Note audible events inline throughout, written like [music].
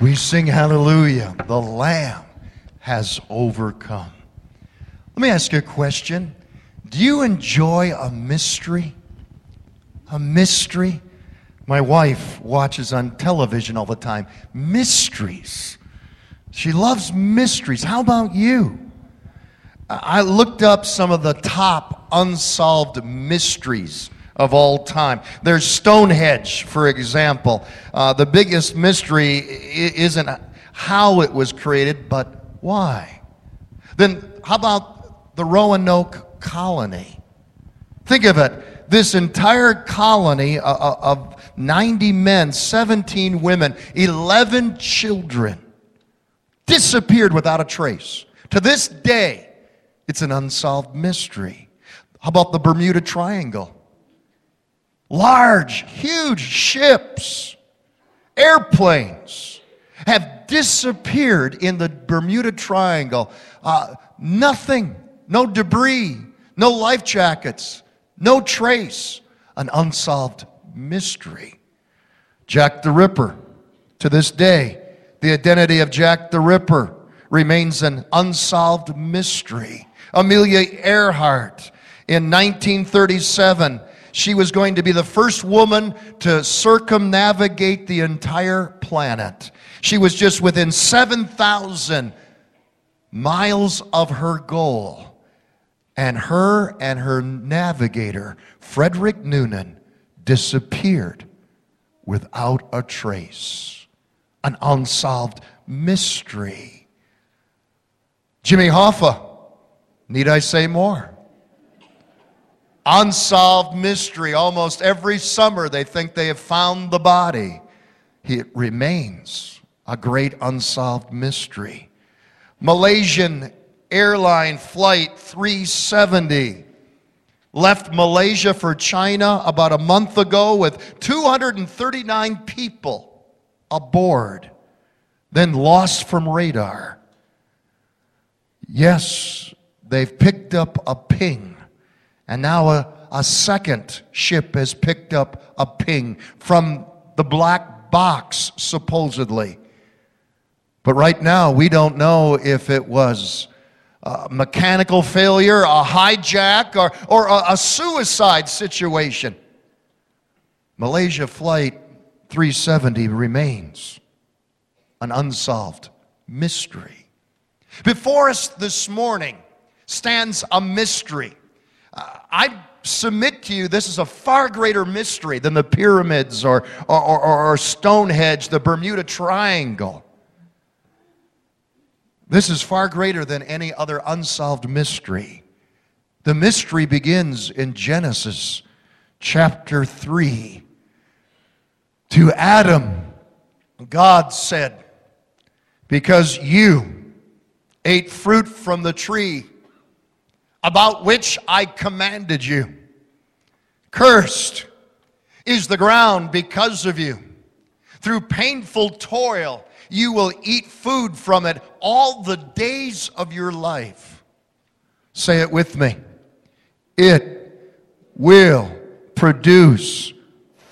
We sing hallelujah. The Lamb has overcome. Let me ask you a question. Do you enjoy a mystery? A mystery? My wife watches on television all the time. Mysteries. She loves mysteries. How about you? I looked up some of the top unsolved mysteries of all time. There's Stonehenge, for example. Uh, the biggest mystery isn't how it was created, but why. Then, how about the Roanoke colony? Think of it. This entire colony of 90 men, 17 women, 11 children disappeared without a trace. To this day, it's an unsolved mystery. How about the Bermuda Triangle? Large, huge ships, airplanes have disappeared in the Bermuda Triangle. Uh, nothing, no debris, no life jackets, no trace. An unsolved mystery. Jack the Ripper, to this day, the identity of Jack the Ripper remains an unsolved mystery. Amelia Earhart in 1937 she was going to be the first woman to circumnavigate the entire planet. She was just within 7,000 miles of her goal. And her and her navigator, Frederick Noonan, disappeared without a trace. An unsolved mystery. Jimmy Hoffa, need I say more? Unsolved mystery. Almost every summer, they think they have found the body. It remains a great unsolved mystery. Malaysian airline flight 370 left Malaysia for China about a month ago with 239 people aboard, then lost from radar. Yes, they've picked up a ping and now a, a second ship has picked up a ping from the black box, supposedly. But right now, we don't know if it was a mechanical failure, a hijack, or, or a, a suicide situation. Malaysia Flight 370 remains an unsolved mystery. Before us this morning stands a mystery I submit to you this is a far greater mystery than the pyramids or, or, or, or Stonehenge, the Bermuda Triangle. This is far greater than any other unsolved mystery. The mystery begins in Genesis chapter 3. To Adam, God said, Because you ate fruit from the tree about which I commanded you. Cursed is the ground because of you. Through painful toil, you will eat food from it all the days of your life. Say it with me. It will produce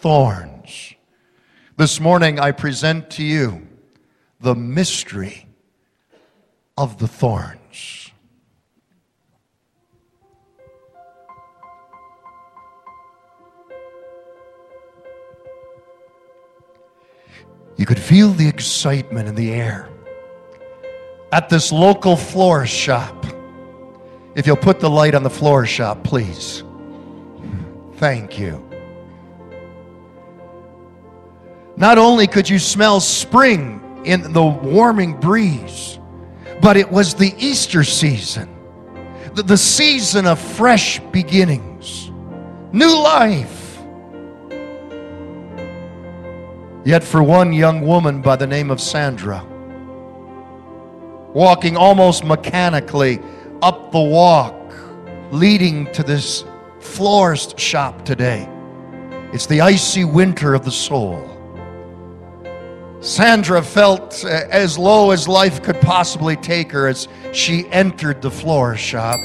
thorns. This morning, I present to you the mystery of the thorns. You could feel the excitement in the air. At this local florist shop, if you'll put the light on the florist shop, please. Thank you. Not only could you smell spring in the warming breeze, but it was the Easter season, the, the season of fresh beginnings, new life Yet, for one young woman by the name of Sandra, walking almost mechanically up the walk leading to this florist shop today, it's the icy winter of the soul. Sandra felt as low as life could possibly take her as she entered the florist shop,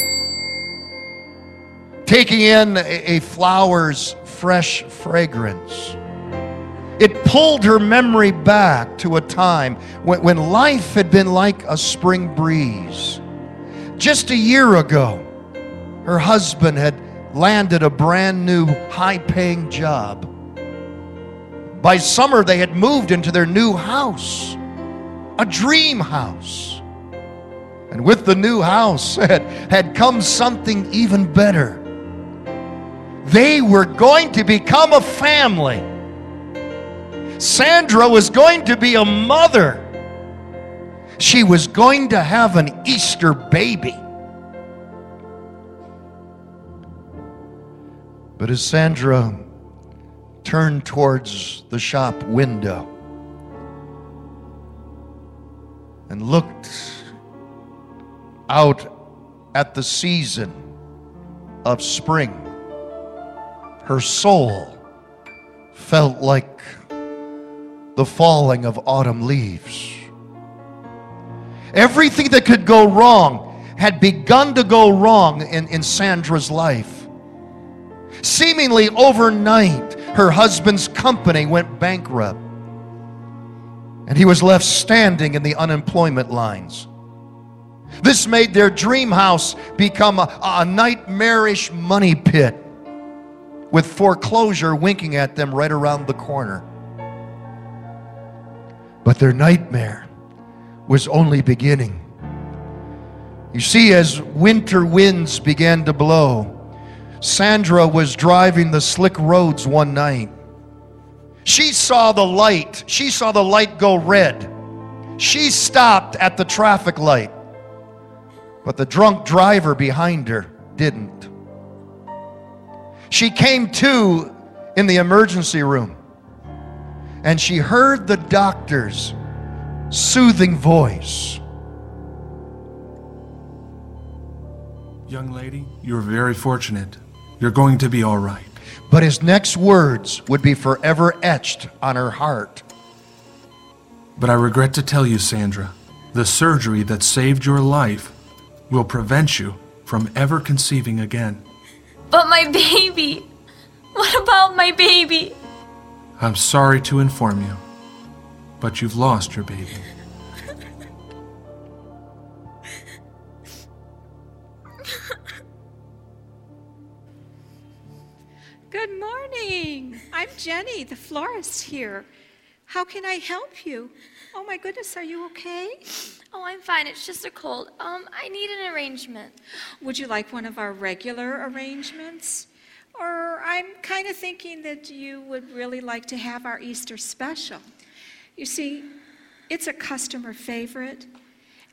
taking in a flower's fresh fragrance. It pulled her memory back to a time when, when life had been like a spring breeze. Just a year ago, her husband had landed a brand new high paying job. By summer, they had moved into their new house, a dream house. And with the new house [laughs] had, had come something even better. They were going to become a family. Sandra was going to be a mother. She was going to have an Easter baby. But as Sandra turned towards the shop window and looked out at the season of spring, her soul felt like the falling of autumn leaves. Everything that could go wrong had begun to go wrong in, in Sandra's life. Seemingly overnight, her husband's company went bankrupt. And he was left standing in the unemployment lines. This made their dream house become a, a nightmarish money pit with foreclosure winking at them right around the corner. But their nightmare was only beginning. You see, as winter winds began to blow, Sandra was driving the slick roads one night. She saw the light. She saw the light go red. She stopped at the traffic light. But the drunk driver behind her didn't. She came to in the emergency room and she heard the doctor's soothing voice. Young lady, you're very fortunate. You're going to be all right. But his next words would be forever etched on her heart. But I regret to tell you, Sandra, the surgery that saved your life will prevent you from ever conceiving again. But my baby! What about my baby? I'm sorry to inform you, but you've lost your baby. Good morning. I'm Jenny, the florist here. How can I help you? Oh my goodness, are you okay? Oh, I'm fine. It's just a cold. Um, I need an arrangement. Would you like one of our regular arrangements? Or I'm kind of thinking that you would really like to have our Easter special. You see, it's a customer favorite,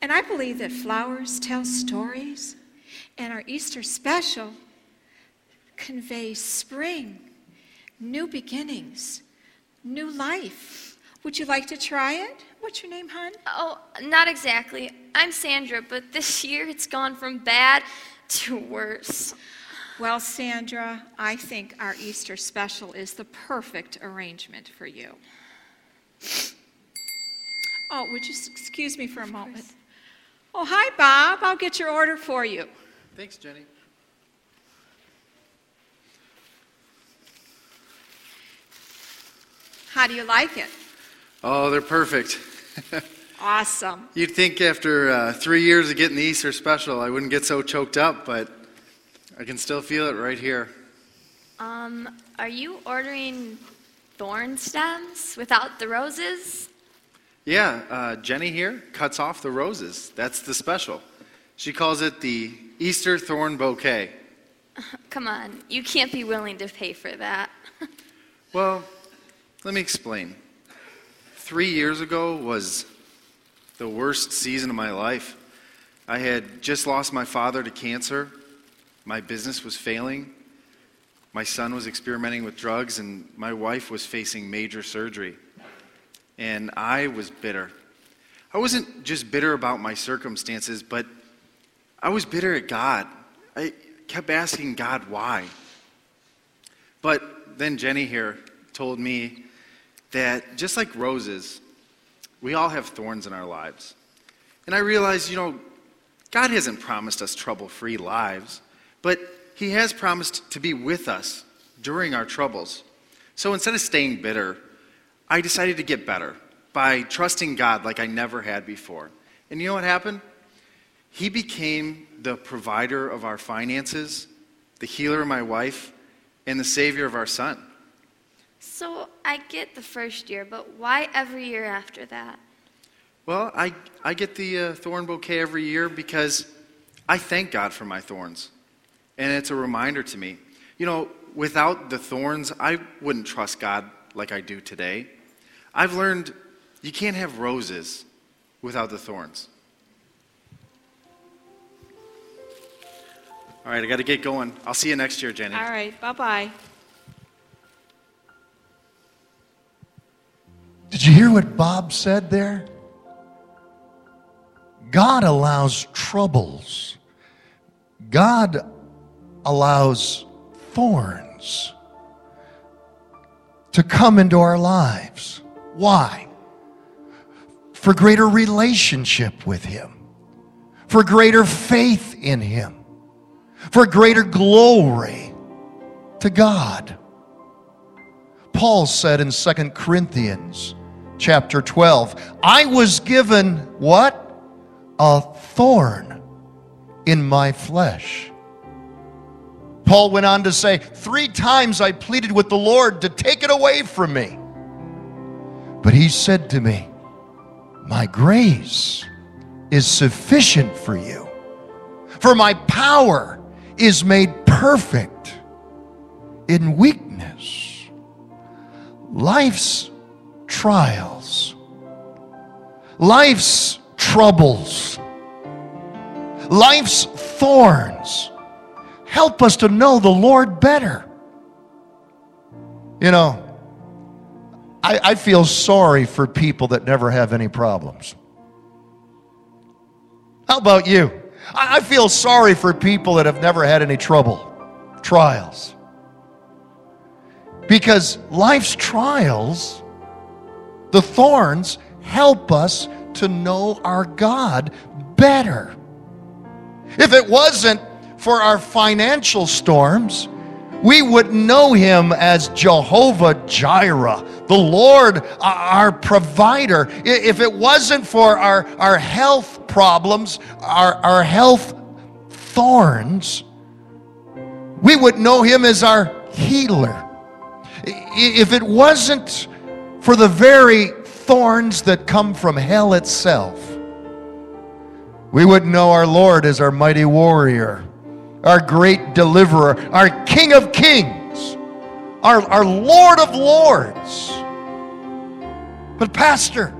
and I believe that flowers tell stories, and our Easter special conveys spring, new beginnings, new life. Would you like to try it? What's your name, hon? Oh, not exactly. I'm Sandra, but this [laughs] year it's gone from bad to worse. Well, Sandra, I think our Easter special is the perfect arrangement for you. Oh, would you excuse me for a moment? Oh, hi, Bob. I'll get your order for you. Thanks, Jenny. How do you like it? Oh, they're perfect. [laughs] Awesome. You'd think after uh, three years of getting the Easter special, I wouldn't get so choked up, but I can still feel it right here. Um, are you ordering thorn stems without the roses? Yeah, uh, Jenny here cuts off the roses. That's the special. She calls it the Easter thorn bouquet. [laughs] Come on, you can't be willing to pay for that. [laughs] Well, let me explain. Three years ago was the worst season of my life. I had just lost my father to cancer. My business was failing. My son was experimenting with drugs, and my wife was facing major surgery. And I was bitter. I wasn't just bitter about my circumstances, but I was bitter at God. I kept asking God why. But then Jenny here told me that just like roses, we all have thorns in our lives. And I realized, you know, God hasn't promised us trouble free lives, but He has promised to be with us during our troubles. So instead of staying bitter, I decided to get better by trusting God like I never had before. And you know what happened? He became the provider of our finances, the healer of my wife, and the savior of our son. So I get the first year, but why every year after that? Well, I, I get the uh, thorn bouquet every year because I thank God for my thorns. And it's a reminder to me. You know, without the thorns, I wouldn't trust God like I do today. I've learned you can't have roses without the thorns. All right, I got to get going. I'll see you next year, Jenny. All right, bye bye. Did you hear what Bob said there? God allows troubles. God allows thorns to come into our lives. Why? For greater relationship with Him, for greater faith in Him, for greater glory to God. Paul said in 2 Corinthians chapter 12, I was given what? A thorn in my flesh. Paul went on to say, Three times I pleaded with the Lord to take it away from me. But he said to me, My grace is sufficient for you, for my power is made perfect in weakness. Life's trials, life's troubles, life's thorns help us to know the Lord better. You know, I, I, feel sorry for people that never have any problems. How about you? I, I feel sorry for people that have never had any trouble, trials. Because life's trials, the thorns, help us to know our God better. If it wasn't for our financial storms, we would know him as Jehovah Jireh, the Lord, our provider. If it wasn't for our, our health problems, our, our health thorns, we would know him as our healer. If it wasn't for the very thorns that come from hell itself, we would know our Lord as our mighty warrior our great deliverer, our King of kings, our, our Lord of lords. But, Pastor,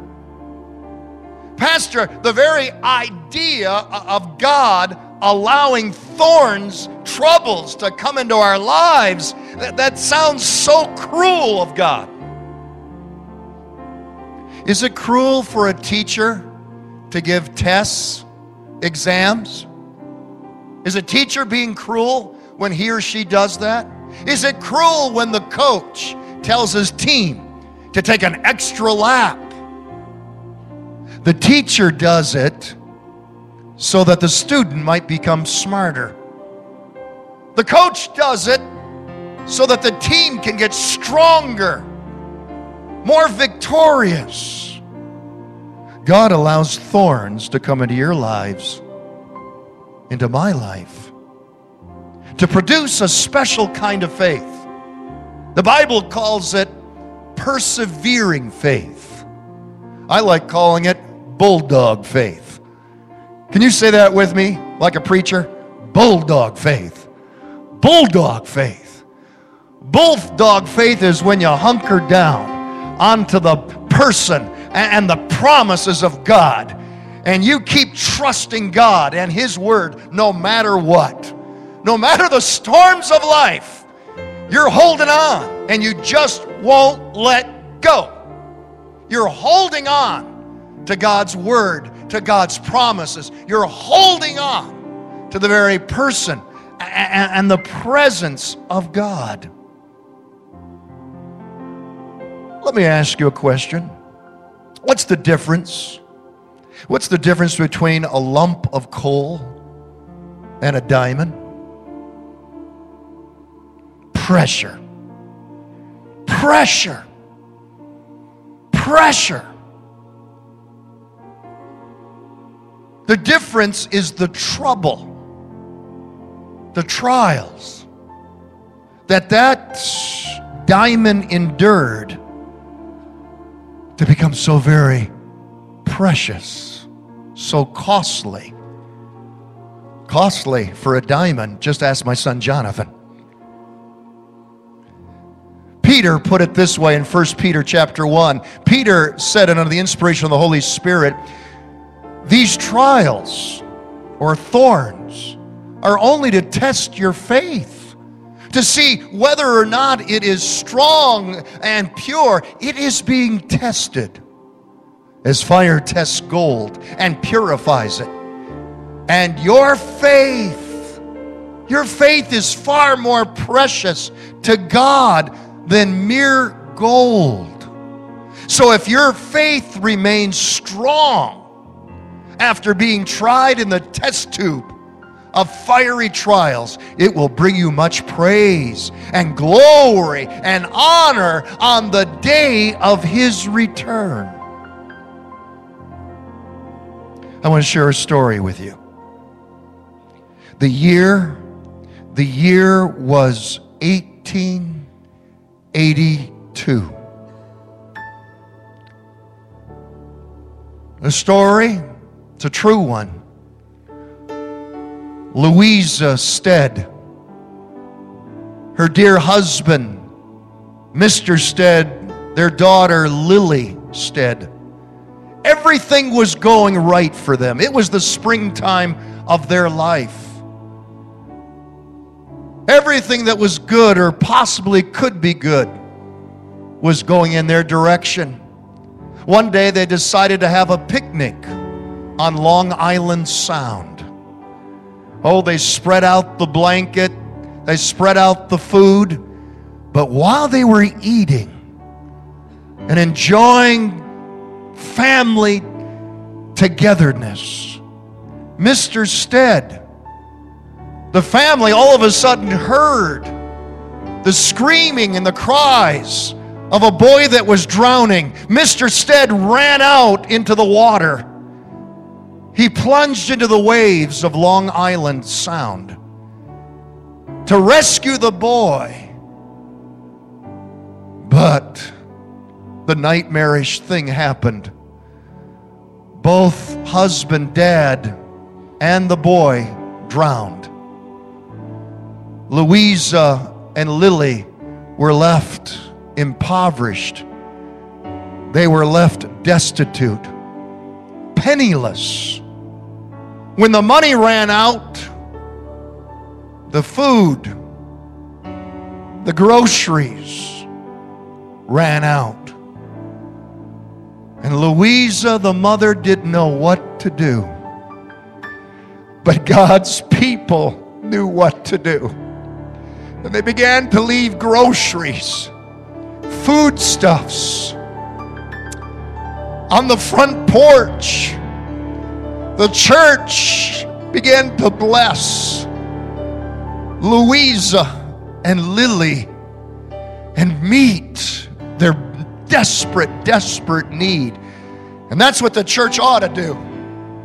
Pastor, the very idea of God allowing thorns, troubles to come into our lives, that, that sounds so cruel of God. Is it cruel for a teacher to give tests, exams? Is a teacher being cruel when he or she does that? Is it cruel when the coach tells his team to take an extra lap? The teacher does it so that the student might become smarter. The coach does it so that the team can get stronger, more victorious. God allows thorns to come into your lives into my life to produce a special kind of faith. The Bible calls it persevering faith. I like calling it bulldog faith. Can you say that with me like a preacher? Bulldog faith. Bulldog faith. Bulldog faith is when you hunker down onto the person and the promises of God and you keep trusting God and His Word no matter what, no matter the storms of life, you're holding on and you just won't let go. You're holding on to God's Word, to God's promises. You're holding on to the very person and the presence of God. Let me ask you a question. What's the difference What's the difference between a lump of coal and a diamond? Pressure. Pressure. pressure. The difference is the trouble, the trials that that diamond endured to become so very precious, so costly. Costly for a diamond, just ask my son Jonathan. Peter put it this way in 1 Peter chapter 1. Peter said it under the inspiration of the Holy Spirit, these trials or thorns are only to test your faith, to see whether or not it is strong and pure. It is being tested as fire tests gold and purifies it. And your faith, your faith is far more precious to God than mere gold. So if your faith remains strong after being tried in the test tube of fiery trials, it will bring you much praise and glory and honor on the day of his return. I want to share a story with you. The year, the year was 1882. The story, it's a true one. Louisa Stead, her dear husband, Mr. Stead, their daughter Lily Stead. Everything was going right for them. It was the springtime of their life. Everything that was good or possibly could be good was going in their direction. One day they decided to have a picnic on Long Island Sound. Oh, they spread out the blanket, they spread out the food, but while they were eating and enjoying family togetherness, Mr. Stead, the family all of a sudden heard the screaming and the cries of a boy that was drowning. Mr. Stead ran out into the water. He plunged into the waves of Long Island Sound to rescue the boy. But the nightmarish thing happened. Both husband, dad, and the boy drowned. Louisa and Lily were left impoverished. They were left destitute, penniless. When the money ran out, the food, the groceries ran out. And Louisa, the mother, didn't know what to do. But God's people knew what to do. And they began to leave groceries, foodstuffs on the front porch. The church began to bless Louisa and Lily and meet their desperate, desperate need. And that's what the church ought to do.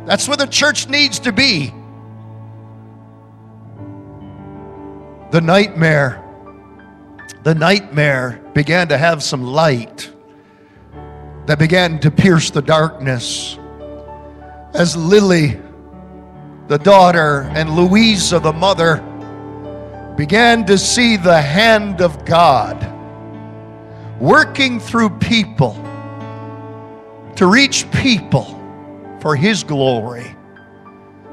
That's what the church needs to be. The nightmare, the nightmare began to have some light that began to pierce the darkness as Lily, the daughter, and Louisa, the mother, began to see the hand of God working through people to reach people for His glory.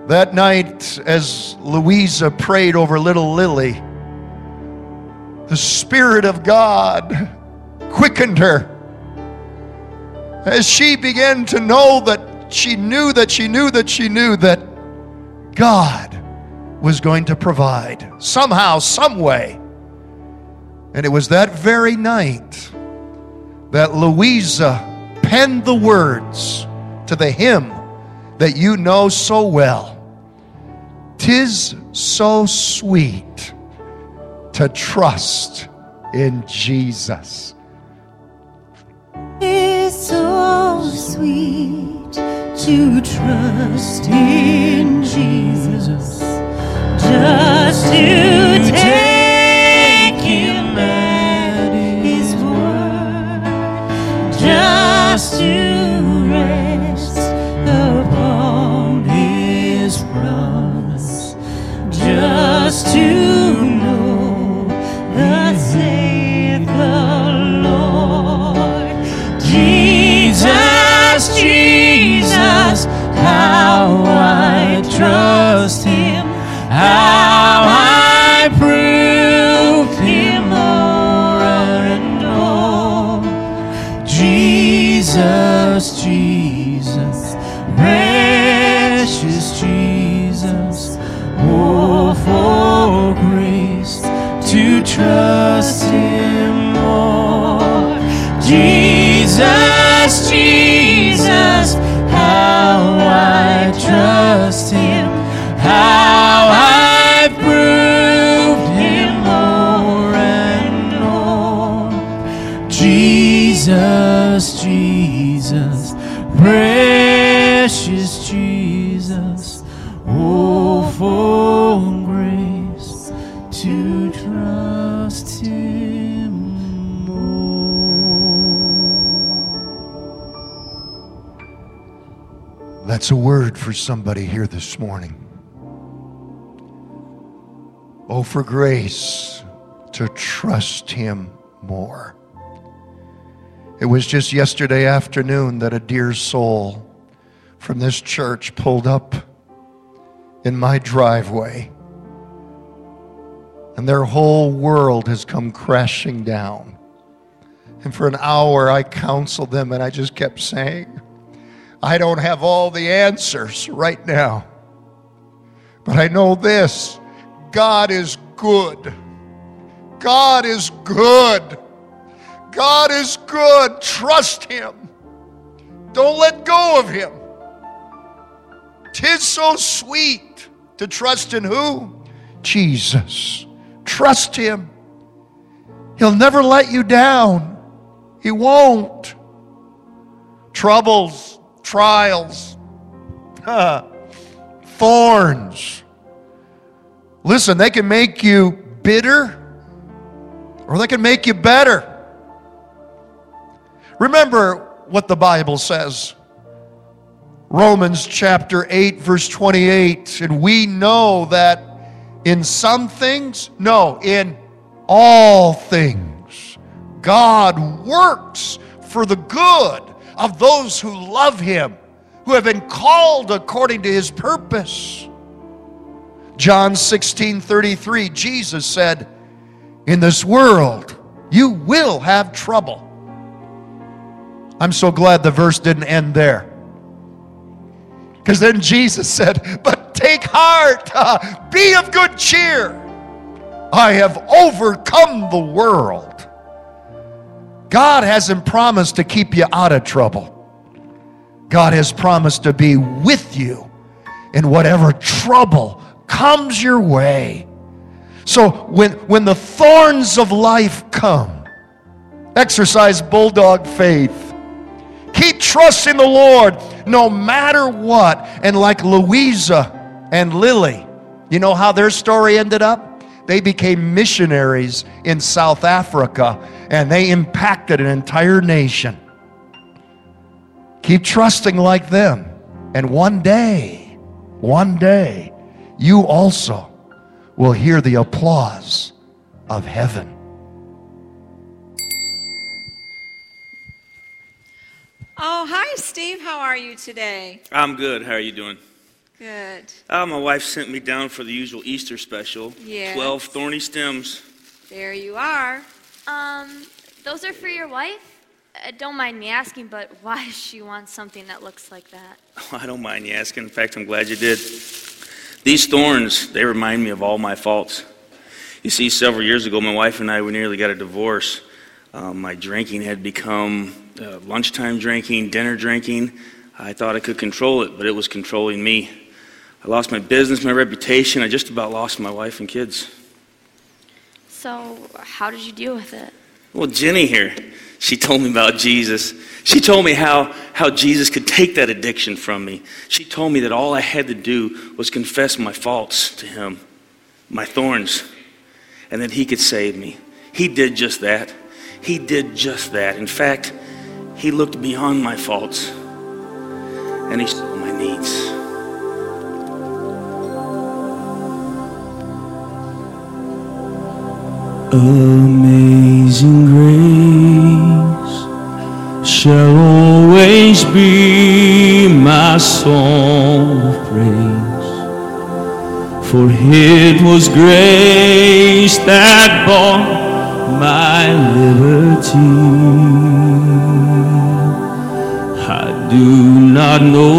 That night, as Louisa prayed over little Lily, the Spirit of God quickened her as she began to know that she knew that she knew that she knew that God was going to provide somehow, some way. And it was that very night that Louisa penned the words to the hymn that you know so well. Tis so sweet to trust in Jesus. It's so sweet to trust in Jesus, just to take rest upon His promise, just to That's a word for somebody here this morning. Oh, for grace to trust Him more. It was just yesterday afternoon that a dear soul from this church pulled up in my driveway, and their whole world has come crashing down. And for an hour, I counseled them, and I just kept saying, I don't have all the answers right now. But I know this God is good. God is good. God is good. Trust Him. Don't let go of Him. Tis so sweet to trust in who? Jesus. Trust Him. He'll never let you down. He won't. Troubles, trials, [laughs] thorns. Listen, they can make you bitter or they can make you better. Remember what the Bible says. Romans chapter 8, verse 28. And we know that in some things, no, in all things, God works for the good of those who love Him, who have been called according to His purpose. John 16 33, Jesus said, In this world you will have trouble. I'm so glad the verse didn't end there. Because then Jesus said, But take heart, uh, [laughs] be of good cheer. I have overcome the world. God hasn't promised to keep you out of trouble. God has promised to be with you in whatever trouble comes your way. So when, when the thorns of life come, exercise bulldog faith. Keep trusting the Lord no matter what. And like Louisa and Lily, you know how their story ended up? They became missionaries in South Africa and they impacted an entire nation. Keep trusting like them. And one day, one day, you also will hear the applause of heaven. Oh, hi, Steve. How are you today? I'm good. How are you doing? Good. Uh, my wife sent me down for the usual Easter special. Yes. 12 thorny stems. There you are. Um, those are for your wife? Uh, don't mind me asking, but [laughs] why does she want something that looks like that? Oh, [laughs] I don't mind you asking. In fact, I'm glad you did. These thorns, they remind me of all my faults. You see, several years ago, my wife and I, we nearly got a divorce. Um, my drinking had become uh, lunchtime drinking, dinner drinking. I thought I could control it, but it was controlling me. I lost my business, my reputation. I just about lost my wife and kids. So, how did you deal with it? Well, Jenny here, she told me about Jesus. She told me how, how Jesus could take that addiction from me. She told me that all I had to do was confess my faults to Him, my thorns, and that He could save me. He did just that. He did just that. In fact, He looked beyond my faults and He saw my needs. Amazing grace shall always be my song of praise. For it was grace that bought my liberty. I do not know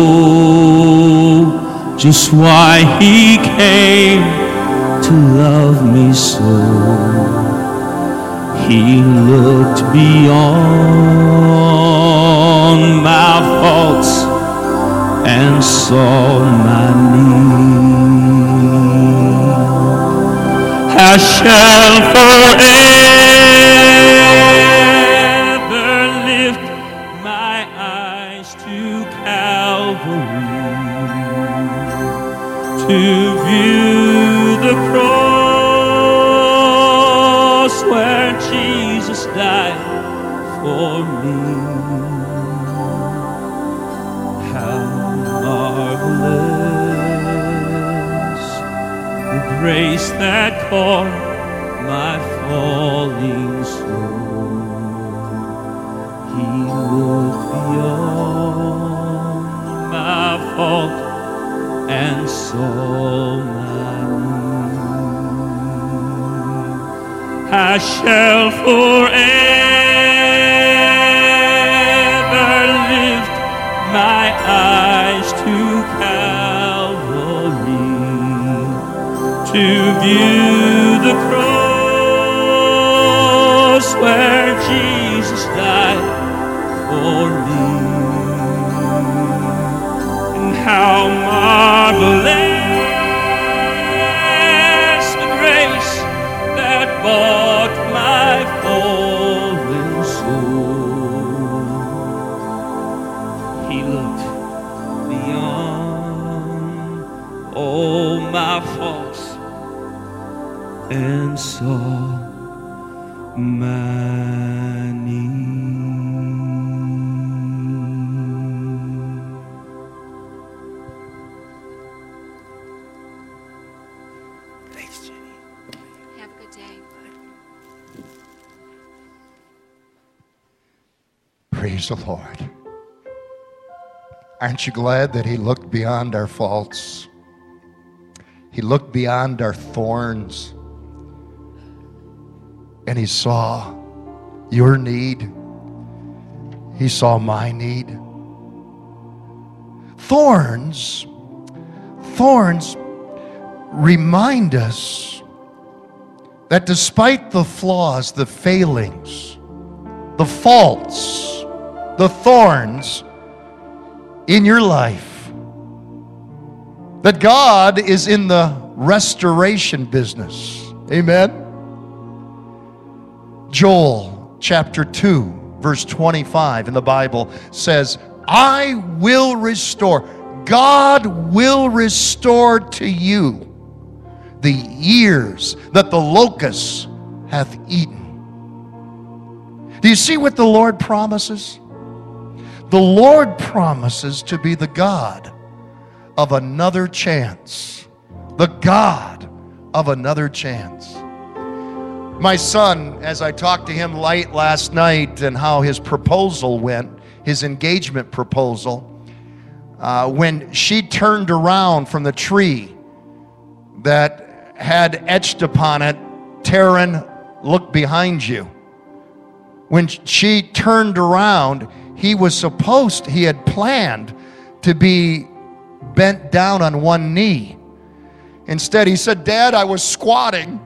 just why he came to love me so. He looked beyond my faults and saw my need. I shall forever that caught my falling soul. He looked beyond my fault and saw my need. I shall forever view the cross where Praise the Lord. Aren't you glad that He looked beyond our faults? He looked beyond our thorns and He saw your need. He saw my need. Thorns, thorns remind us that despite the flaws, the failings, the faults, the thorns in your life, that God is in the restoration business. Amen. Joel chapter 2, verse 25 in the Bible says, I will restore, God will restore to you the years that the locust hath eaten. Do you see what the Lord promises? The Lord promises to be the God of another chance. The God of another chance. My son, as I talked to him late last night and how his proposal went, his engagement proposal, uh, when she turned around from the tree that had etched upon it, Taryn, look behind you. When she turned around, he was supposed, he had planned to be bent down on one knee. Instead, he said, Dad, I was squatting.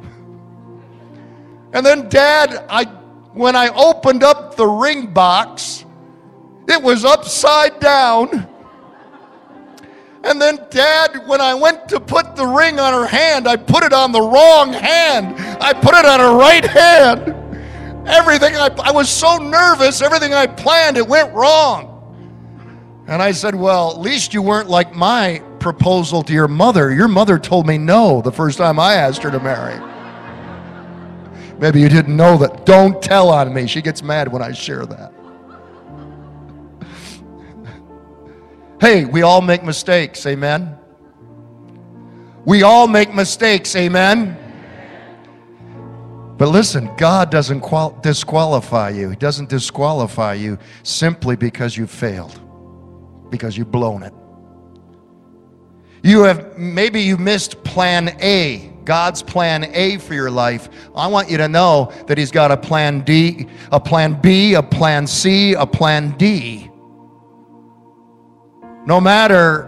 And then, Dad, I, when I opened up the ring box, it was upside down. And then, Dad, when I went to put the ring on her hand, I put it on the wrong hand. I put it on her right hand. Everything I, I was so nervous, everything I planned, it went wrong. And I said, Well, at least you weren't like my proposal to your mother. Your mother told me no the first time I asked her to marry. Maybe you didn't know that. Don't tell on me. She gets mad when I share that. hey, we all make mistakes. Amen. We all make mistakes. Amen. But listen, God doesn't qual- disqualify you. He doesn't disqualify you simply because you failed, because you've blown it. You have maybe you missed plan A, God's plan A for your life. I want you to know that He's got a plan D, a plan B, a plan C, a plan D. No matter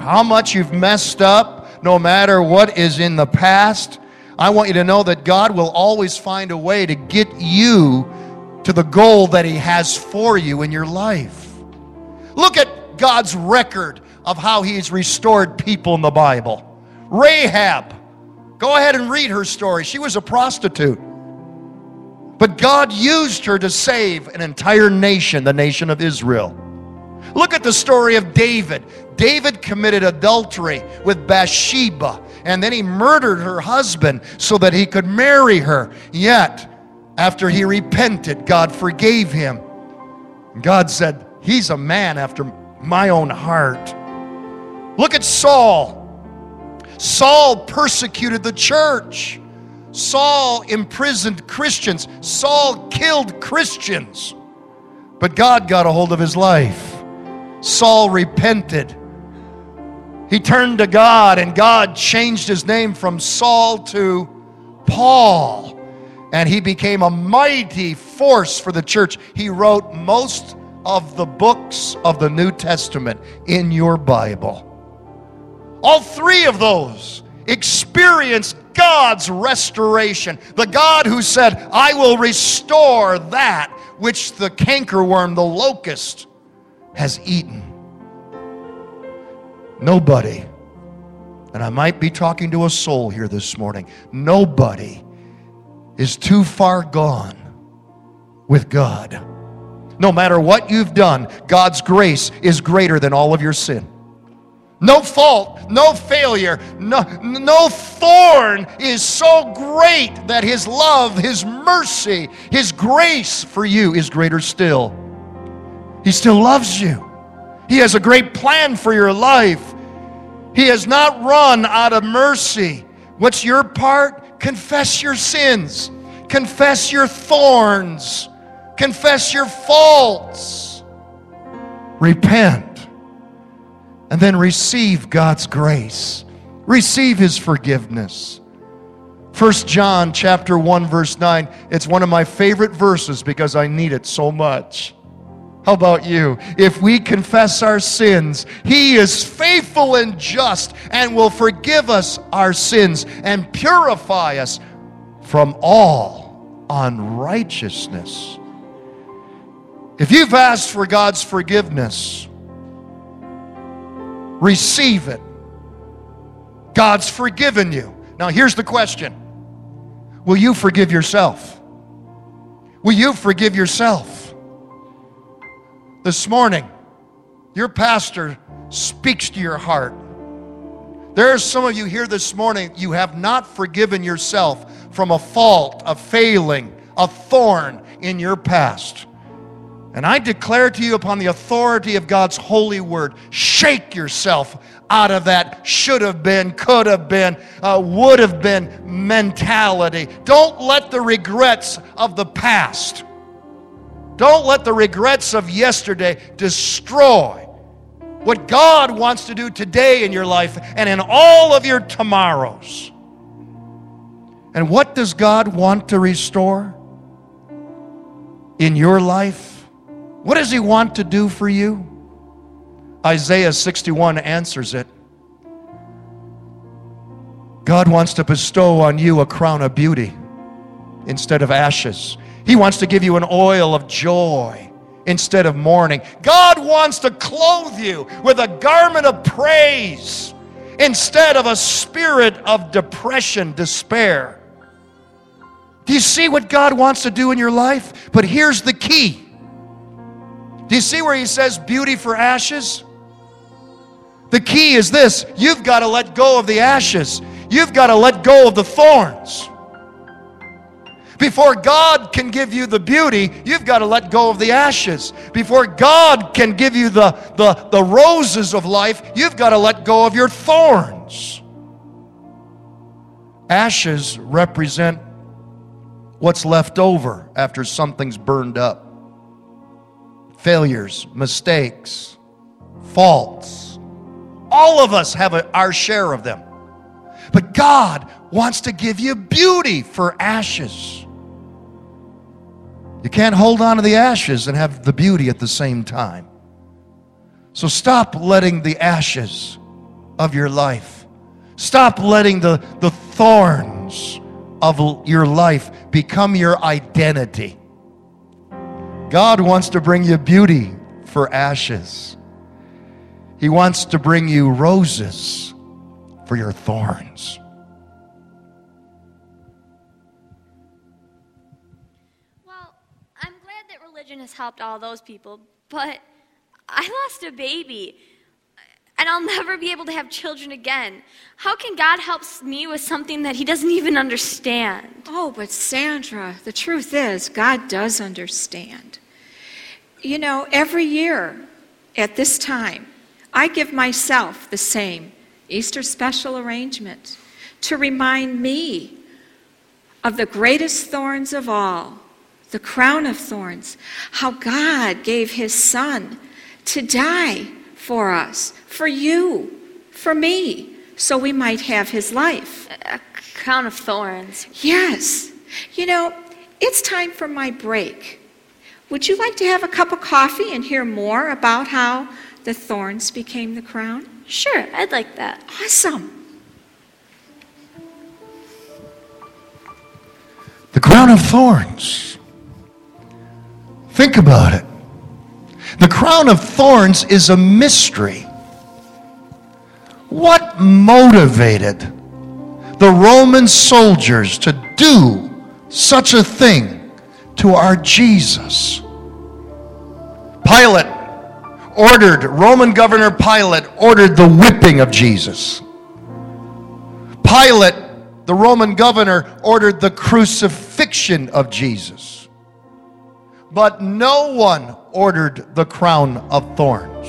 how much you've messed up, no matter what is in the past, I want you to know that God will always find a way to get you to the goal that He has for you in your life. Look at God's record of how He's restored people in the Bible. Rahab, go ahead and read her story. She was a prostitute. But God used her to save an entire nation, the nation of Israel. Look at the story of David. David committed adultery with Bathsheba and then he murdered her husband so that he could marry her. Yet, after he repented, God forgave him. God said, He's a man after my own heart. Look at Saul. Saul persecuted the church. Saul imprisoned Christians. Saul killed Christians. But God got a hold of his life. Saul repented. He turned to God, and God changed his name from Saul to Paul. And he became a mighty force for the church. He wrote most of the books of the New Testament in your Bible. All three of those experienced God's restoration. The God who said, I will restore that which the cankerworm, the locust, has eaten. Nobody, and I might be talking to a soul here this morning, nobody is too far gone with God. No matter what you've done, God's grace is greater than all of your sin. No fault, no failure, no, no thorn is so great that His love, His mercy, His grace for you is greater still. He still loves you. He has a great plan for your life. He has not run out of mercy. What's your part? Confess your sins, confess your thorns, confess your faults, repent, and then receive God's grace. Receive his forgiveness. First John chapter 1 verse 9, it's one of my favorite verses because I need it so much. How about you? If we confess our sins, He is faithful and just and will forgive us our sins and purify us from all unrighteousness. If you've asked for God's forgiveness, receive it. God's forgiven you. Now, here's the question Will you forgive yourself? Will you forgive yourself? This morning, your pastor speaks to your heart. There are some of you here this morning, you have not forgiven yourself from a fault, a failing, a thorn in your past. And I declare to you upon the authority of God's holy word, shake yourself out of that should have been, could have been, uh, would have been mentality. Don't let the regrets of the past don't let the regrets of yesterday destroy what God wants to do today in your life and in all of your tomorrows. And what does God want to restore in your life? What does He want to do for you? Isaiah 61 answers it. God wants to bestow on you a crown of beauty instead of ashes. He wants to give you an oil of joy instead of mourning. God wants to clothe you with a garment of praise instead of a spirit of depression, despair. Do you see what God wants to do in your life? But here's the key. Do you see where he says beauty for ashes? The key is this you've got to let go of the ashes, you've got to let go of the thorns. Before God can give you the beauty, you've got to let go of the ashes. Before God can give you the, the, the roses of life, you've got to let go of your thorns. Ashes represent what's left over after something's burned up failures, mistakes, faults. All of us have a, our share of them. But God wants to give you beauty for ashes. You can't hold on to the ashes and have the beauty at the same time. So stop letting the ashes of your life, stop letting the, the thorns of your life become your identity. God wants to bring you beauty for ashes. He wants to bring you roses for your thorns. Helped all those people, but I lost a baby and I'll never be able to have children again. How can God help me with something that He doesn't even understand? Oh, but Sandra, the truth is, God does understand. You know, every year at this time, I give myself the same Easter special arrangement to remind me of the greatest thorns of all, the crown of thorns, how God gave His Son to die for us, for you, for me, so we might have his life. A crown of thorns. Yes. You know, it's time for my break. Would you like to have a cup of coffee and hear more about how the thorns became the crown? Sure, I'd like that. Awesome. The crown of thorns. Think about it. The crown of thorns is a mystery. What motivated the Roman soldiers to do such a thing to our Jesus? Pilate ordered, Roman governor Pilate ordered the whipping of Jesus. Pilate, the Roman governor, ordered the crucifixion of Jesus. But no one ordered the crown of thorns.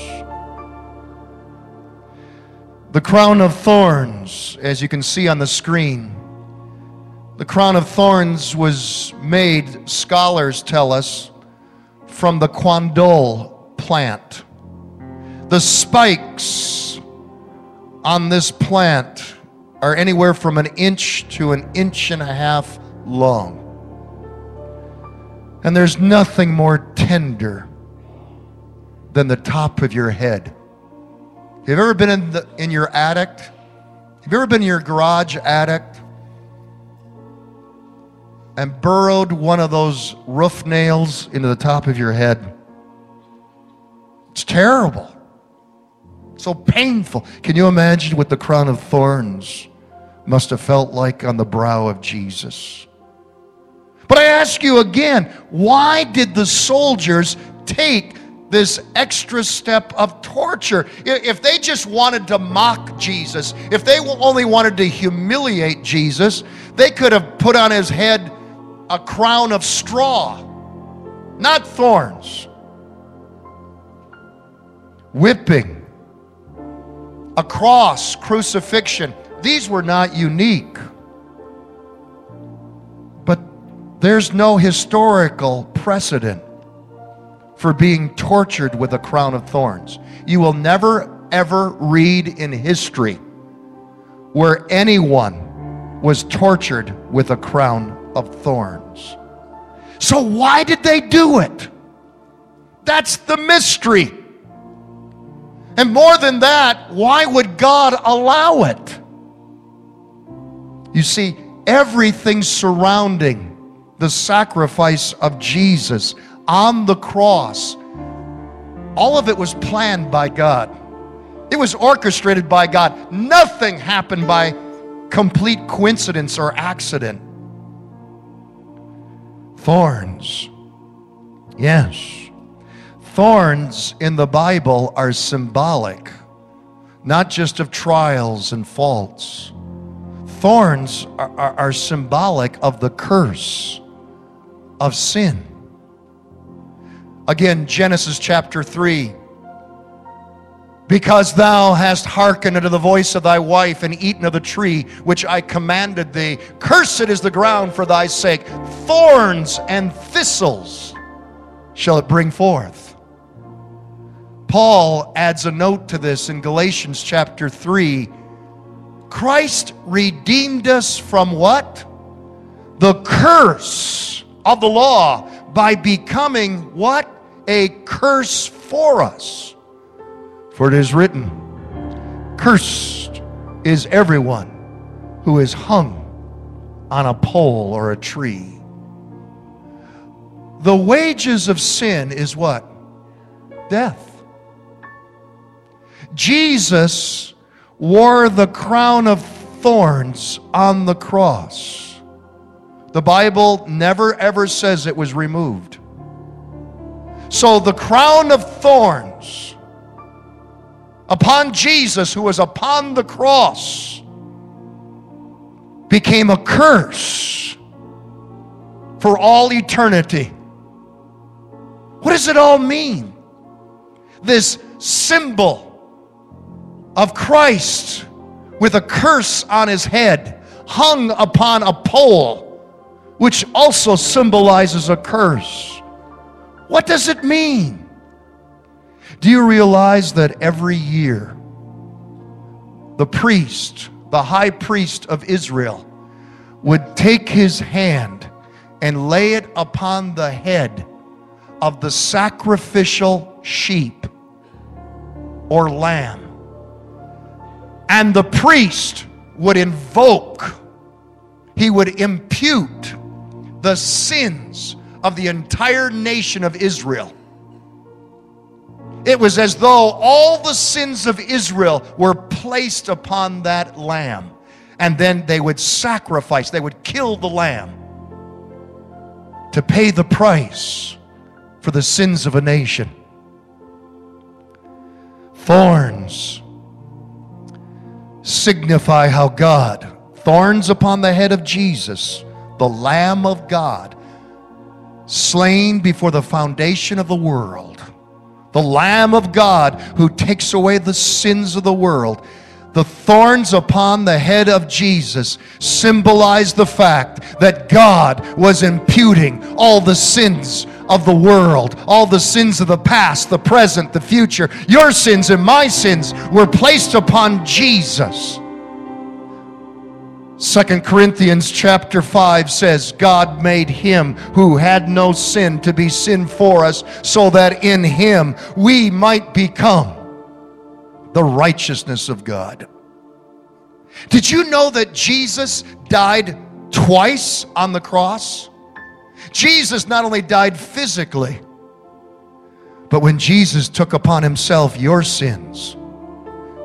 The crown of thorns, as you can see on the screen, the crown of thorns was made, scholars tell us, from the quandole plant. The spikes on this plant are anywhere from an inch to an inch and a half long. And there's nothing more tender than the top of your head. Have you ever been in, the, in your attic? Have you ever been in your garage attic and burrowed one of those roof nails into the top of your head? It's terrible. So painful. Can you imagine what the crown of thorns must have felt like on the brow of Jesus? Ask you again, why did the soldiers take this extra step of torture? If they just wanted to mock Jesus, if they only wanted to humiliate Jesus, they could have put on his head a crown of straw, not thorns. Whipping, a cross, crucifixion, these were not unique. There's no historical precedent for being tortured with a crown of thorns. You will never, ever read in history where anyone was tortured with a crown of thorns. So, why did they do it? That's the mystery. And more than that, why would God allow it? You see, everything surrounding the sacrifice of Jesus on the cross, all of it was planned by God. It was orchestrated by God. Nothing happened by complete coincidence or accident. Thorns. Yes. Thorns in the Bible are symbolic, not just of trials and faults. Thorns are, are, are symbolic of the curse of sin. Again, Genesis chapter 3. Because thou hast hearkened unto the voice of thy wife and eaten of the tree which I commanded thee, cursed is the ground for thy sake. Thorns and thistles shall it bring forth. Paul adds a note to this in Galatians chapter 3. Christ redeemed us from what? The curse of the law by becoming what? A curse for us. For it is written, Cursed is everyone who is hung on a pole or a tree. The wages of sin is what? Death. Jesus wore the crown of thorns on the cross. The Bible never ever says it was removed. So the crown of thorns upon Jesus, who was upon the cross, became a curse for all eternity. What does it all mean? This symbol of Christ with a curse on his head hung upon a pole, which also symbolizes a curse. What does it mean? Do you realize that every year the priest, the high priest of Israel, would take his hand and lay it upon the head of the sacrificial sheep or lamb? And the priest would invoke, he would impute the sins of the entire nation of Israel. It was as though all the sins of Israel were placed upon that lamb. And then they would sacrifice, they would kill the lamb to pay the price for the sins of a nation. Thorns signify how God, thorns upon the head of Jesus, the Lamb of God, slain before the foundation of the world, the Lamb of God who takes away the sins of the world. The thorns upon the head of Jesus symbolize the fact that God was imputing all the sins of the world, all the sins of the past, the present, the future. Your sins and my sins were placed upon Jesus. Second Corinthians chapter 5 says, God made him who had no sin to be sin for us, so that in him we might become the righteousness of God. Did you know that Jesus died twice on the cross? Jesus not only died physically, but when Jesus took upon himself your sins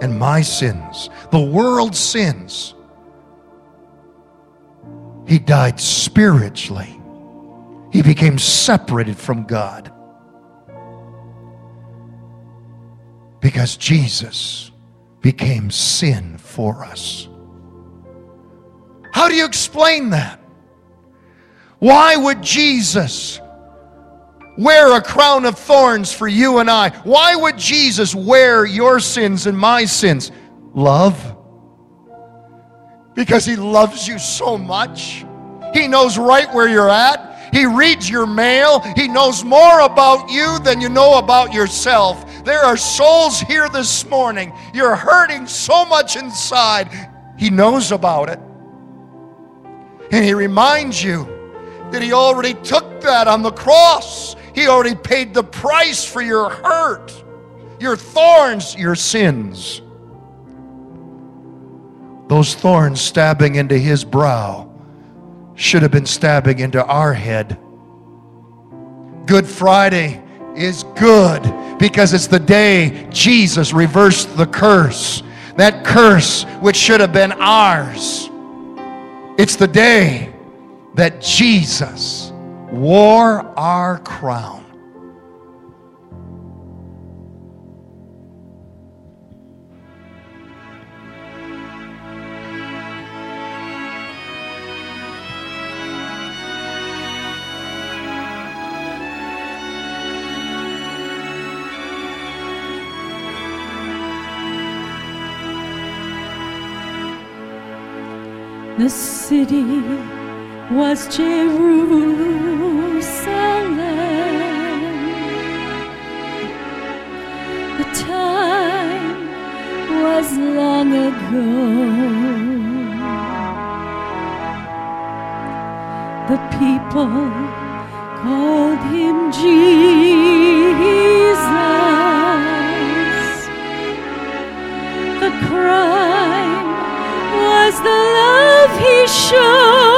and my sins, the world's sins, he died spiritually. He became separated from God. Because Jesus became sin for us. How do you explain that? Why would Jesus wear a crown of thorns for you and I? Why would Jesus wear your sins and my sins? Love. Because he loves you so much. He knows right where you're at. He reads your mail. He knows more about you than you know about yourself. There are souls here this morning. You're hurting so much inside. He knows about it. And He reminds you that He already took that on the cross. He already paid the price for your hurt, your thorns, your sins. Those thorns stabbing into his brow should have been stabbing into our head. Good Friday is good because it's the day Jesus reversed the curse. That curse which should have been ours. It's the day that Jesus wore our crown. The city was Jerusalem. The time was long ago. The people called him Jesus. The crowd the love he showed.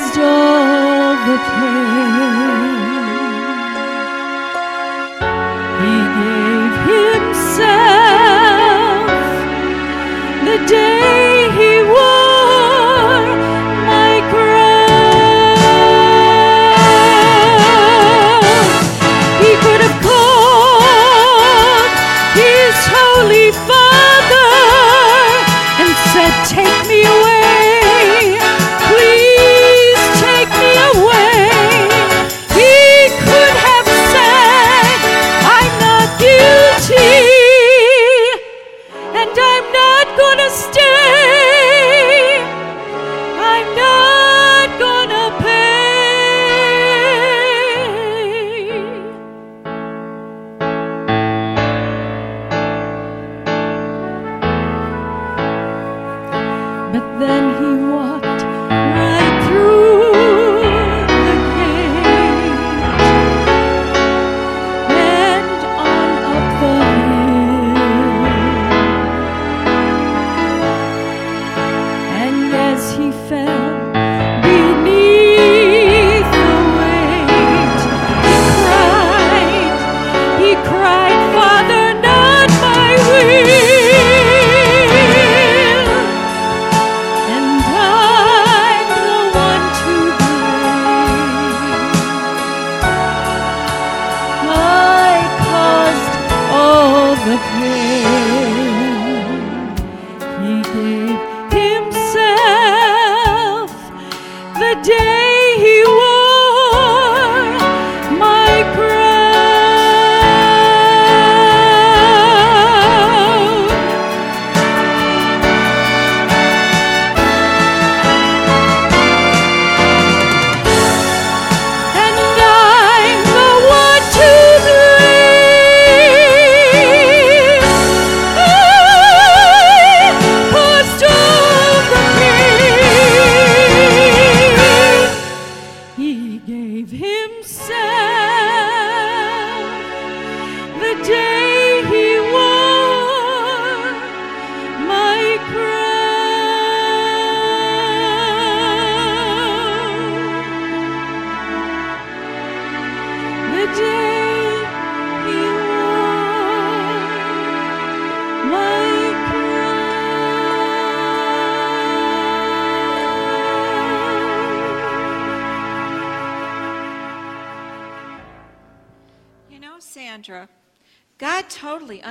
Of all the pain.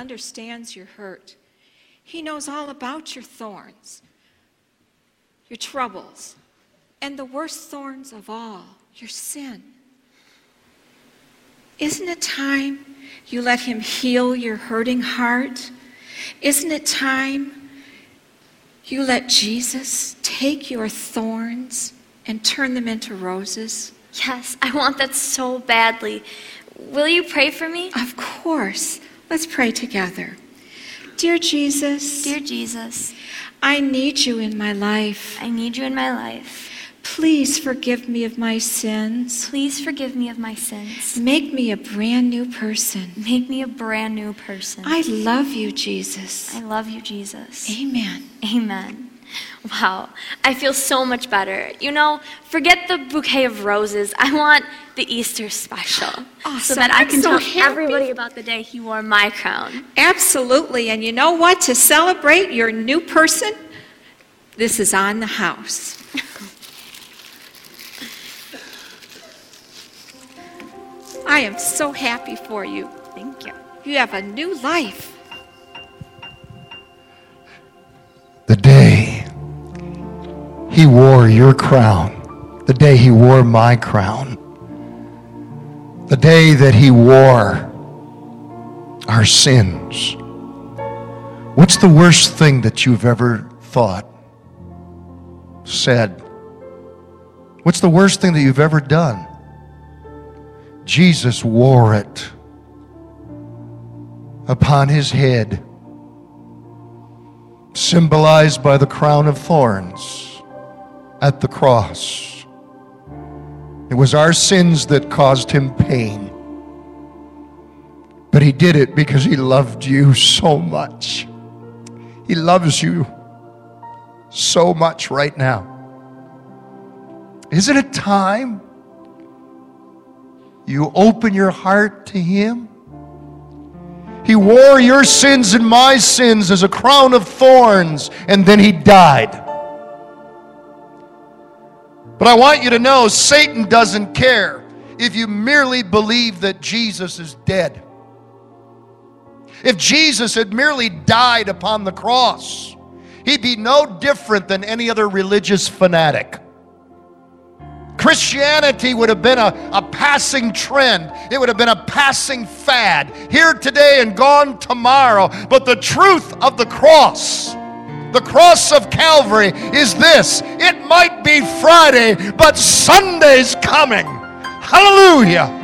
Understands your hurt. He knows all about your thorns, your troubles, and the worst thorns of all, your sin. Isn't it time you let Him heal your hurting heart? Isn't it time you let Jesus take your thorns and turn them into roses? Yes, I want that so badly. Will you pray for me? Of course. Let's pray together. Dear Jesus, Dear Jesus, I need you in my life. I need you in my life. Please forgive me of my sins. Please forgive me of my sins. Make me a brand new person. Make me a brand new person. I love you, Jesus. I love you, Jesus. Amen. Amen. [laughs] Wow, I feel so much better. You know, forget the bouquet of roses. I want the Easter special. So that I can so tell happy. everybody about the day he wore my crown. Absolutely. And you know what? To celebrate your new person, this is on the house. [laughs] I am so happy for you. Thank you. You have a new life. He wore your crown, the day he wore my crown, the day that he wore our sins. What's the worst thing that you've ever thought, said? What's the worst thing that you've ever done? Jesus wore it upon his head symbolized by the crown of thorns at the cross. It was our sins that caused him pain. But he did it because he loved you so much. He loves you so much right now. Isn't it time you open your heart to him? He wore your sins and my sins as a crown of thorns, and then he died. But I want you to know Satan doesn't care if you merely believe that Jesus is dead. If Jesus had merely died upon the cross, he'd be no different than any other religious fanatic. Christianity would have been a, a passing trend. It would have been a passing fad. Here today and gone tomorrow. But the truth of the cross, the cross of Calvary, is this it might be Friday, but Sunday's coming. Hallelujah.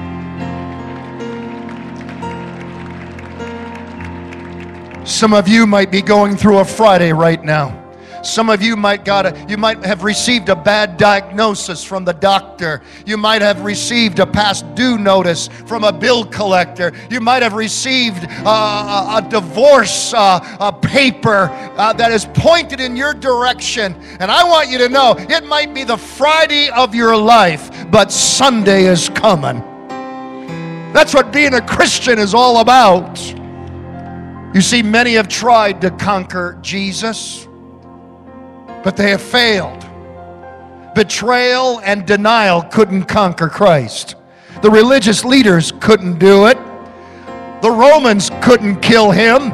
Some of you might be going through a Friday right now. Some of you might got you might have received a bad diagnosis from the doctor. You might have received a past due notice from a bill collector. You might have received uh, a, a divorce uh, a paper uh, that is pointed in your direction. And I want you to know it might be the Friday of your life, but Sunday is coming. That's what being a Christian is all about. You see, many have tried to conquer Jesus but they have failed. Betrayal and denial couldn't conquer Christ. The religious leaders couldn't do it. The Romans couldn't kill him.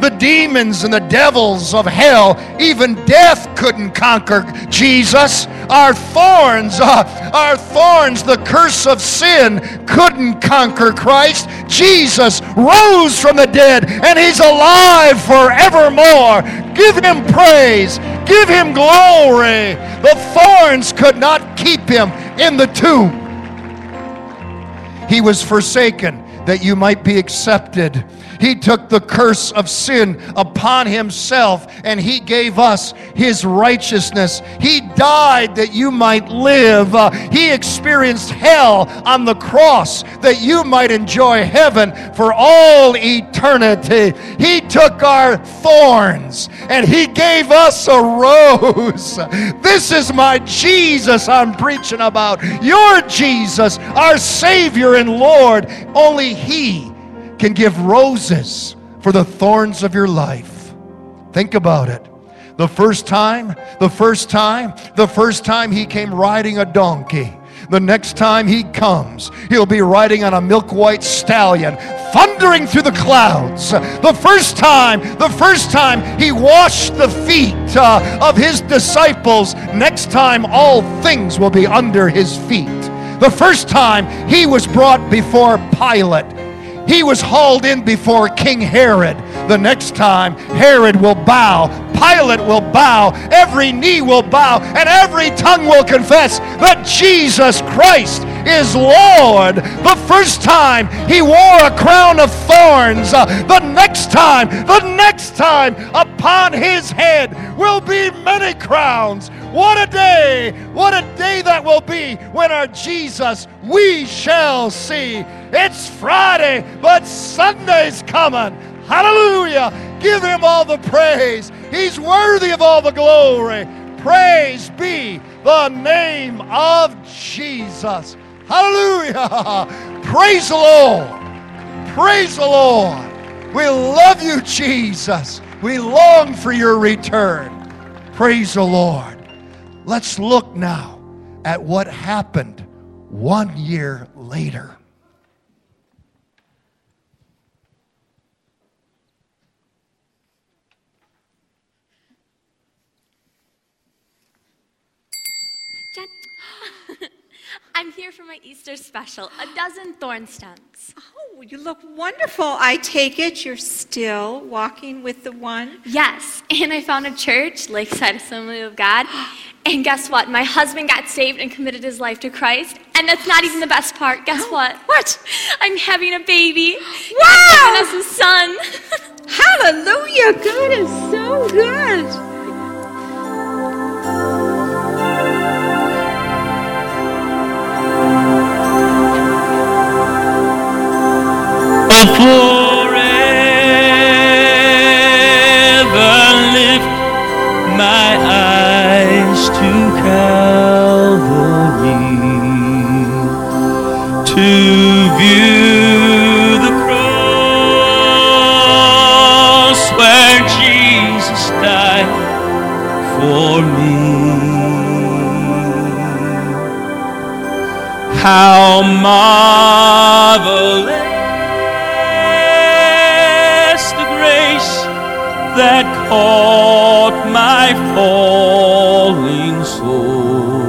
The demons and the devils of hell, even death couldn't conquer Jesus. Our thorns, uh, our thorns, the curse of sin couldn't conquer Christ. Jesus rose from the dead and he's alive forevermore. Give him praise. Give him glory. The thorns could not keep him in the tomb. He was forsaken that you might be accepted. He took the curse of sin upon himself and he gave us his righteousness. He died that you might live. Uh, he experienced hell on the cross that you might enjoy heaven for all eternity. He took our thorns and he gave us a rose. This is my Jesus I'm preaching about. Your Jesus, our Savior and Lord. Only he can give roses for the thorns of your life. Think about it. The first time, the first time, the first time he came riding a donkey. The next time he comes, he'll be riding on a milk white stallion. thundering through the clouds. The first time, the first time he washed the feet uh, of his disciples, next time all things will be under his feet. The first time he was brought before Pilate, he was hauled in before King Herod. The next time, Herod will bow, Pilate will bow, every knee will bow, and every tongue will confess that Jesus Christ is Lord. The first time he wore a crown of thorns, uh, the next time, the next time upon his head will be many crowns. What a day! What a day that will be when our Jesus we shall see. It's Friday, but Sunday's coming. Hallelujah! Give him all the praise. He's worthy of all the glory. Praise be the name of Jesus. Hallelujah! Praise the Lord. Praise the Lord. We love you, Jesus. We long for your return. Praise the Lord. Let's look now at what happened one year later. I'm here for my Easter special, a dozen thorn stems. Oh, you look wonderful. I take it you're still walking with the one. Yes, and I found a church, Lakeside Assembly of God. And guess what? My husband got saved and committed his life to Christ. And that's not even the best part. Guess [gasps] what? What? I'm having a baby. Wow! And us a son. [laughs] Hallelujah. God is so good. Forever lift my eyes to Calvary to view the cross where Jesus died for me. How marvelous that caught my falling soul.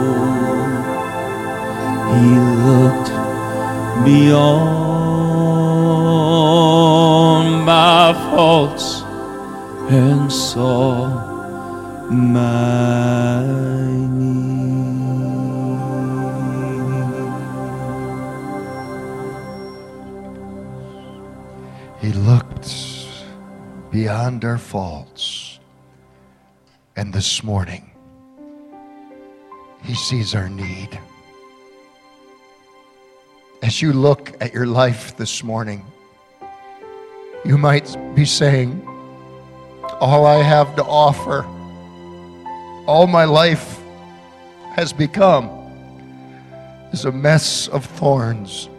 He looked beyond my faults and saw my beyond our faults. And this morning, He sees our need. As you look at your life this morning, you might be saying, All I have to offer, all my life has become, is a mess of thorns.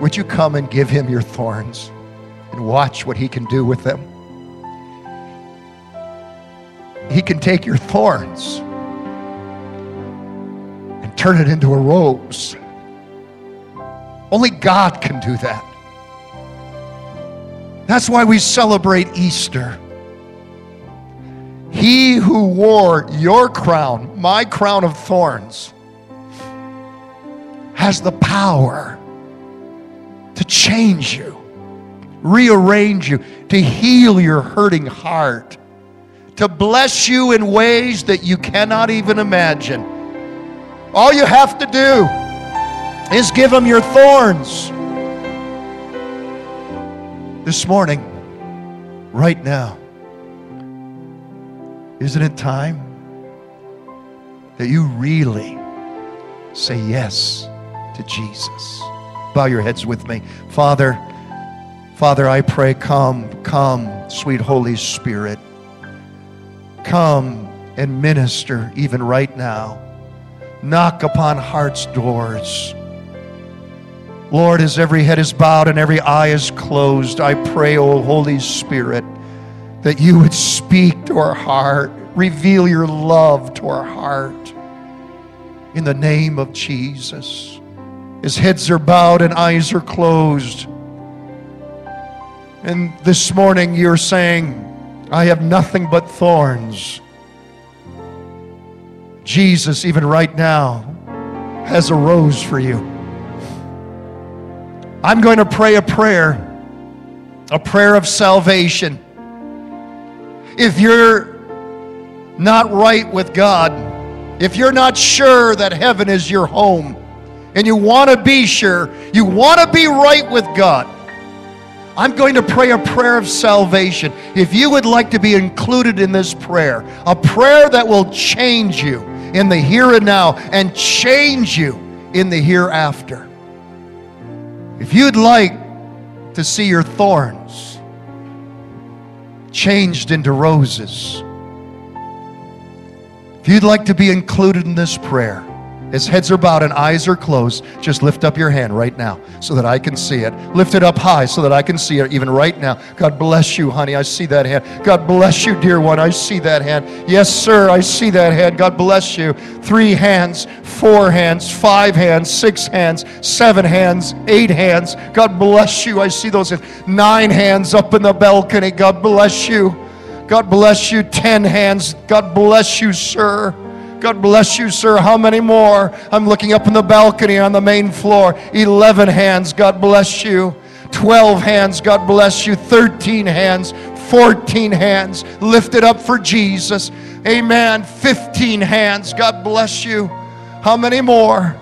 Would you come and give him your thorns and watch what he can do with them? He can take your thorns and turn it into a rose. Only God can do that. That's why we celebrate Easter. He who wore your crown, my crown of thorns, has the power to change you, rearrange you, to heal your hurting heart, to bless you in ways that you cannot even imagine. All you have to do is give him your thorns. This morning, right now, isn't it time that you really say yes to Jesus? Bow your heads with me. Father, Father, I pray, come, come, sweet Holy Spirit. Come and minister even right now. Knock upon hearts' doors. Lord, as every head is bowed and every eye is closed, I pray, O Holy Spirit, that you would speak to our heart, reveal your love to our heart. In the name of Jesus. as heads are bowed and eyes are closed. And this morning you're saying, I have nothing but thorns. Jesus, even right now, has a rose for you. I'm going to pray a prayer, a prayer of salvation. If you're not right with God, if you're not sure that heaven is your home, and you want to be sure, you want to be right with God, I'm going to pray a prayer of salvation. If you would like to be included in this prayer, a prayer that will change you in the here and now and change you in the hereafter. If you'd like to see your thorns changed into roses, if you'd like to be included in this prayer, as heads are bowed and eyes are closed, just lift up your hand right now so that I can see it. Lift it up high so that I can see it even right now. God bless you, honey. I see that hand. God bless you, dear one. I see that hand. Yes, sir, I see that hand. God bless you. Three hands, four hands, five hands, six hands, seven hands, eight hands. God bless you. I see those hands. Nine hands up in the balcony. God bless you. God bless you. Ten hands. God bless you, sir. God bless you, sir. How many more? I'm looking up in the balcony on the main floor. 11 hands. God bless you. 12 hands. God bless you. 13 hands. 14 hands. Lift it up for Jesus. Amen. 15 hands. God bless you. How many more?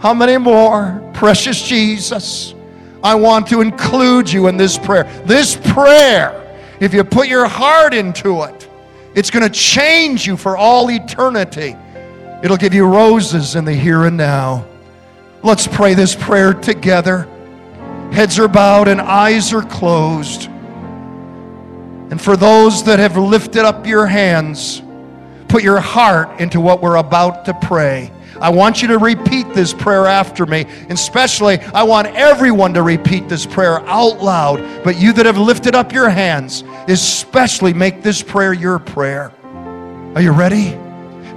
How many more? Precious Jesus. I want to include you in this prayer. This prayer, if you put your heart into it, it's going to change you for all eternity. It'll give you roses in the here and now. Let's pray this prayer together. Heads are bowed and eyes are closed. And for those that have lifted up your hands, put your heart into what we're about to pray. I want you to repeat this prayer after me. Especially, I want everyone to repeat this prayer out loud. But you that have lifted up your hands, especially make this prayer your prayer. Are you ready?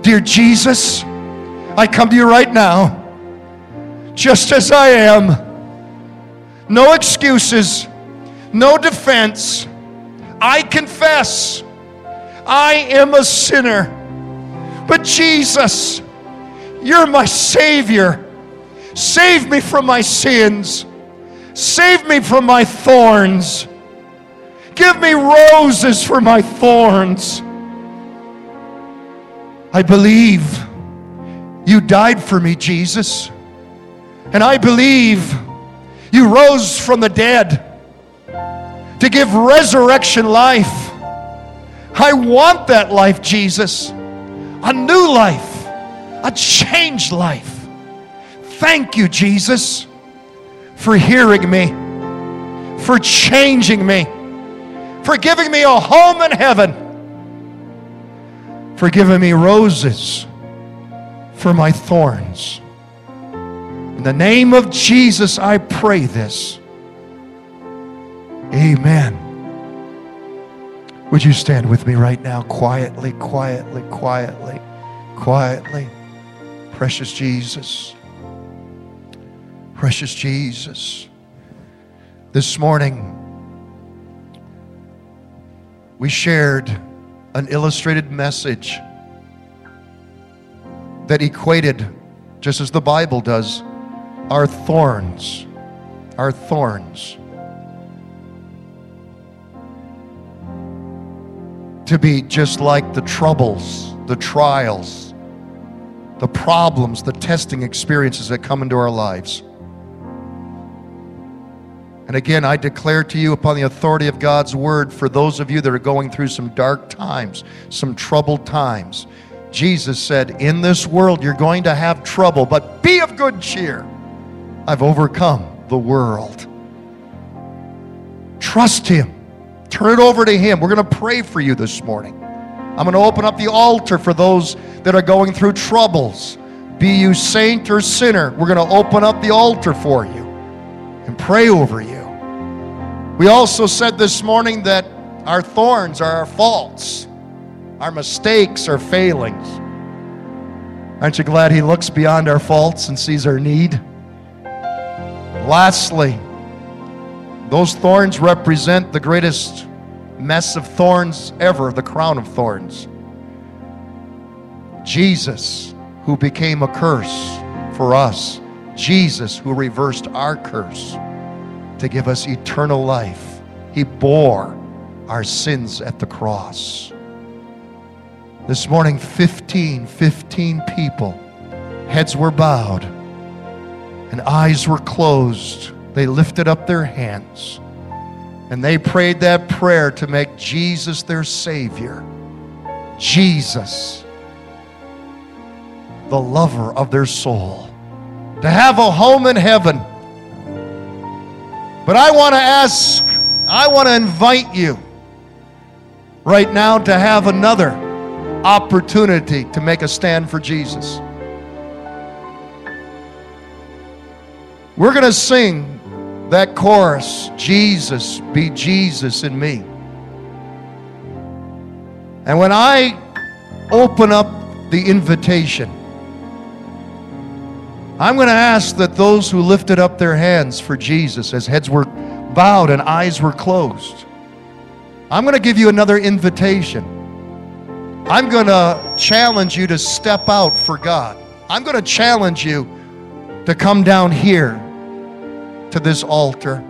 Dear Jesus, I come to you right now, just as I am. No excuses, no defense. I confess I am a sinner. But Jesus, you're my Savior. Save me from my sins. Save me from my thorns. Give me roses for my thorns. I believe you died for me, Jesus. And I believe you rose from the dead to give resurrection life. I want that life, Jesus. A new life, a changed life. Thank you, Jesus, for hearing me, for changing me for giving me a home in heaven, for giving me roses for my thorns. In the name of Jesus, I pray this. Amen. Would you stand with me right now, quietly, quietly, quietly, quietly? Precious Jesus. Precious Jesus. This morning, we shared an illustrated message that equated, just as the Bible does, our thorns, our thorns, to be just like the troubles, the trials, the problems, the testing experiences that come into our lives. And again, I declare to you upon the authority of God's word for those of you that are going through some dark times, some troubled times. Jesus said, In this world you're going to have trouble, but be of good cheer. I've overcome the world. Trust Him. Turn it over to Him. We're going to pray for you this morning. I'm going to open up the altar for those that are going through troubles. Be you saint or sinner, we're going to open up the altar for you and pray over you. We also said this morning that our thorns are our faults, our mistakes, our failings. Aren't you glad He looks beyond our faults and sees our need? Lastly, those thorns represent the greatest mess of thorns ever, the crown of thorns. Jesus, who became a curse for us, Jesus, who reversed our curse to give us eternal life. He bore our sins at the cross. This morning, 15, 15 people, heads were bowed and eyes were closed. They lifted up their hands and they prayed that prayer to make Jesus their Savior. Jesus, the lover of their soul, to have a home in heaven. But I want to ask, I want to invite you right now to have another opportunity to make a stand for Jesus. We're going to sing that chorus, Jesus, be Jesus in me. And when I open up the invitation, I'm going to ask that those who lifted up their hands for Jesus as heads were bowed and eyes were closed, I'm going to give you another invitation. I'm going to challenge you to step out for God. I'm going to challenge you to come down here to this altar.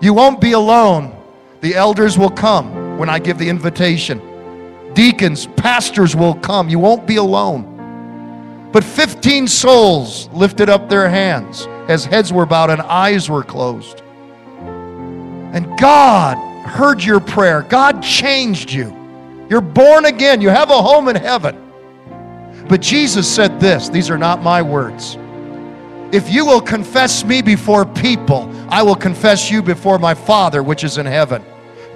You won't be alone. The elders will come when I give the invitation. Deacons, pastors will come. You won't be alone. But 15 souls lifted up their hands as heads were bowed and eyes were closed. And God heard your prayer. God changed you. You're born again. You have a home in heaven. But Jesus said this these are not my words. If you will confess me before people, I will confess you before my Father which is in heaven.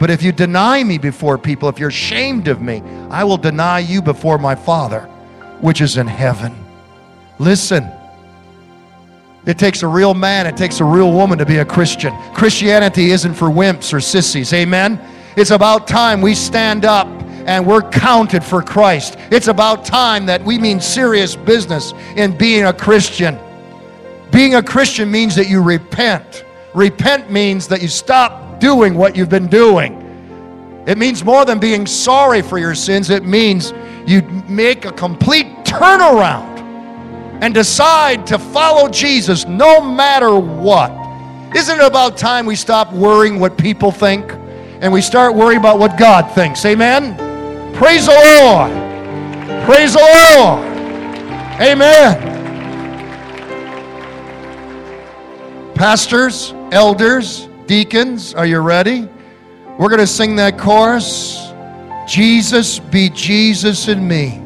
But if you deny me before people, if you're ashamed of me, I will deny you before my Father which is in heaven. Listen. It takes a real man, it takes a real woman to be a Christian. Christianity isn't for wimps or sissies. Amen. It's about time we stand up and we're counted for Christ. It's about time that we mean serious business in being a Christian. Being a Christian means that you repent. Repent means that you stop doing what you've been doing. It means more than being sorry for your sins, it means you make a complete turnaround and decide to follow Jesus no matter what. Isn't it about time we stop worrying what people think and we start worrying about what God thinks? Amen? Praise the Lord. Praise the Lord. Amen. Pastors, elders, deacons, are you ready? We're going to sing that chorus. Jesus be Jesus in me.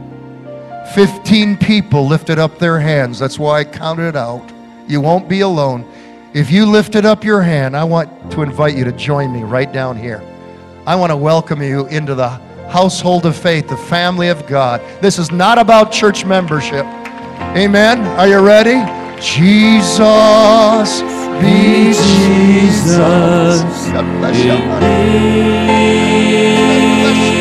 15 people lifted up their hands. That's why I counted it out. You won't be alone. If you lifted up your hand, I want to invite you to join me right down here. I want to welcome you into the household of faith, the family of God. This is not about church membership. Amen. Are you ready? Jesus be Jesus. God bless you.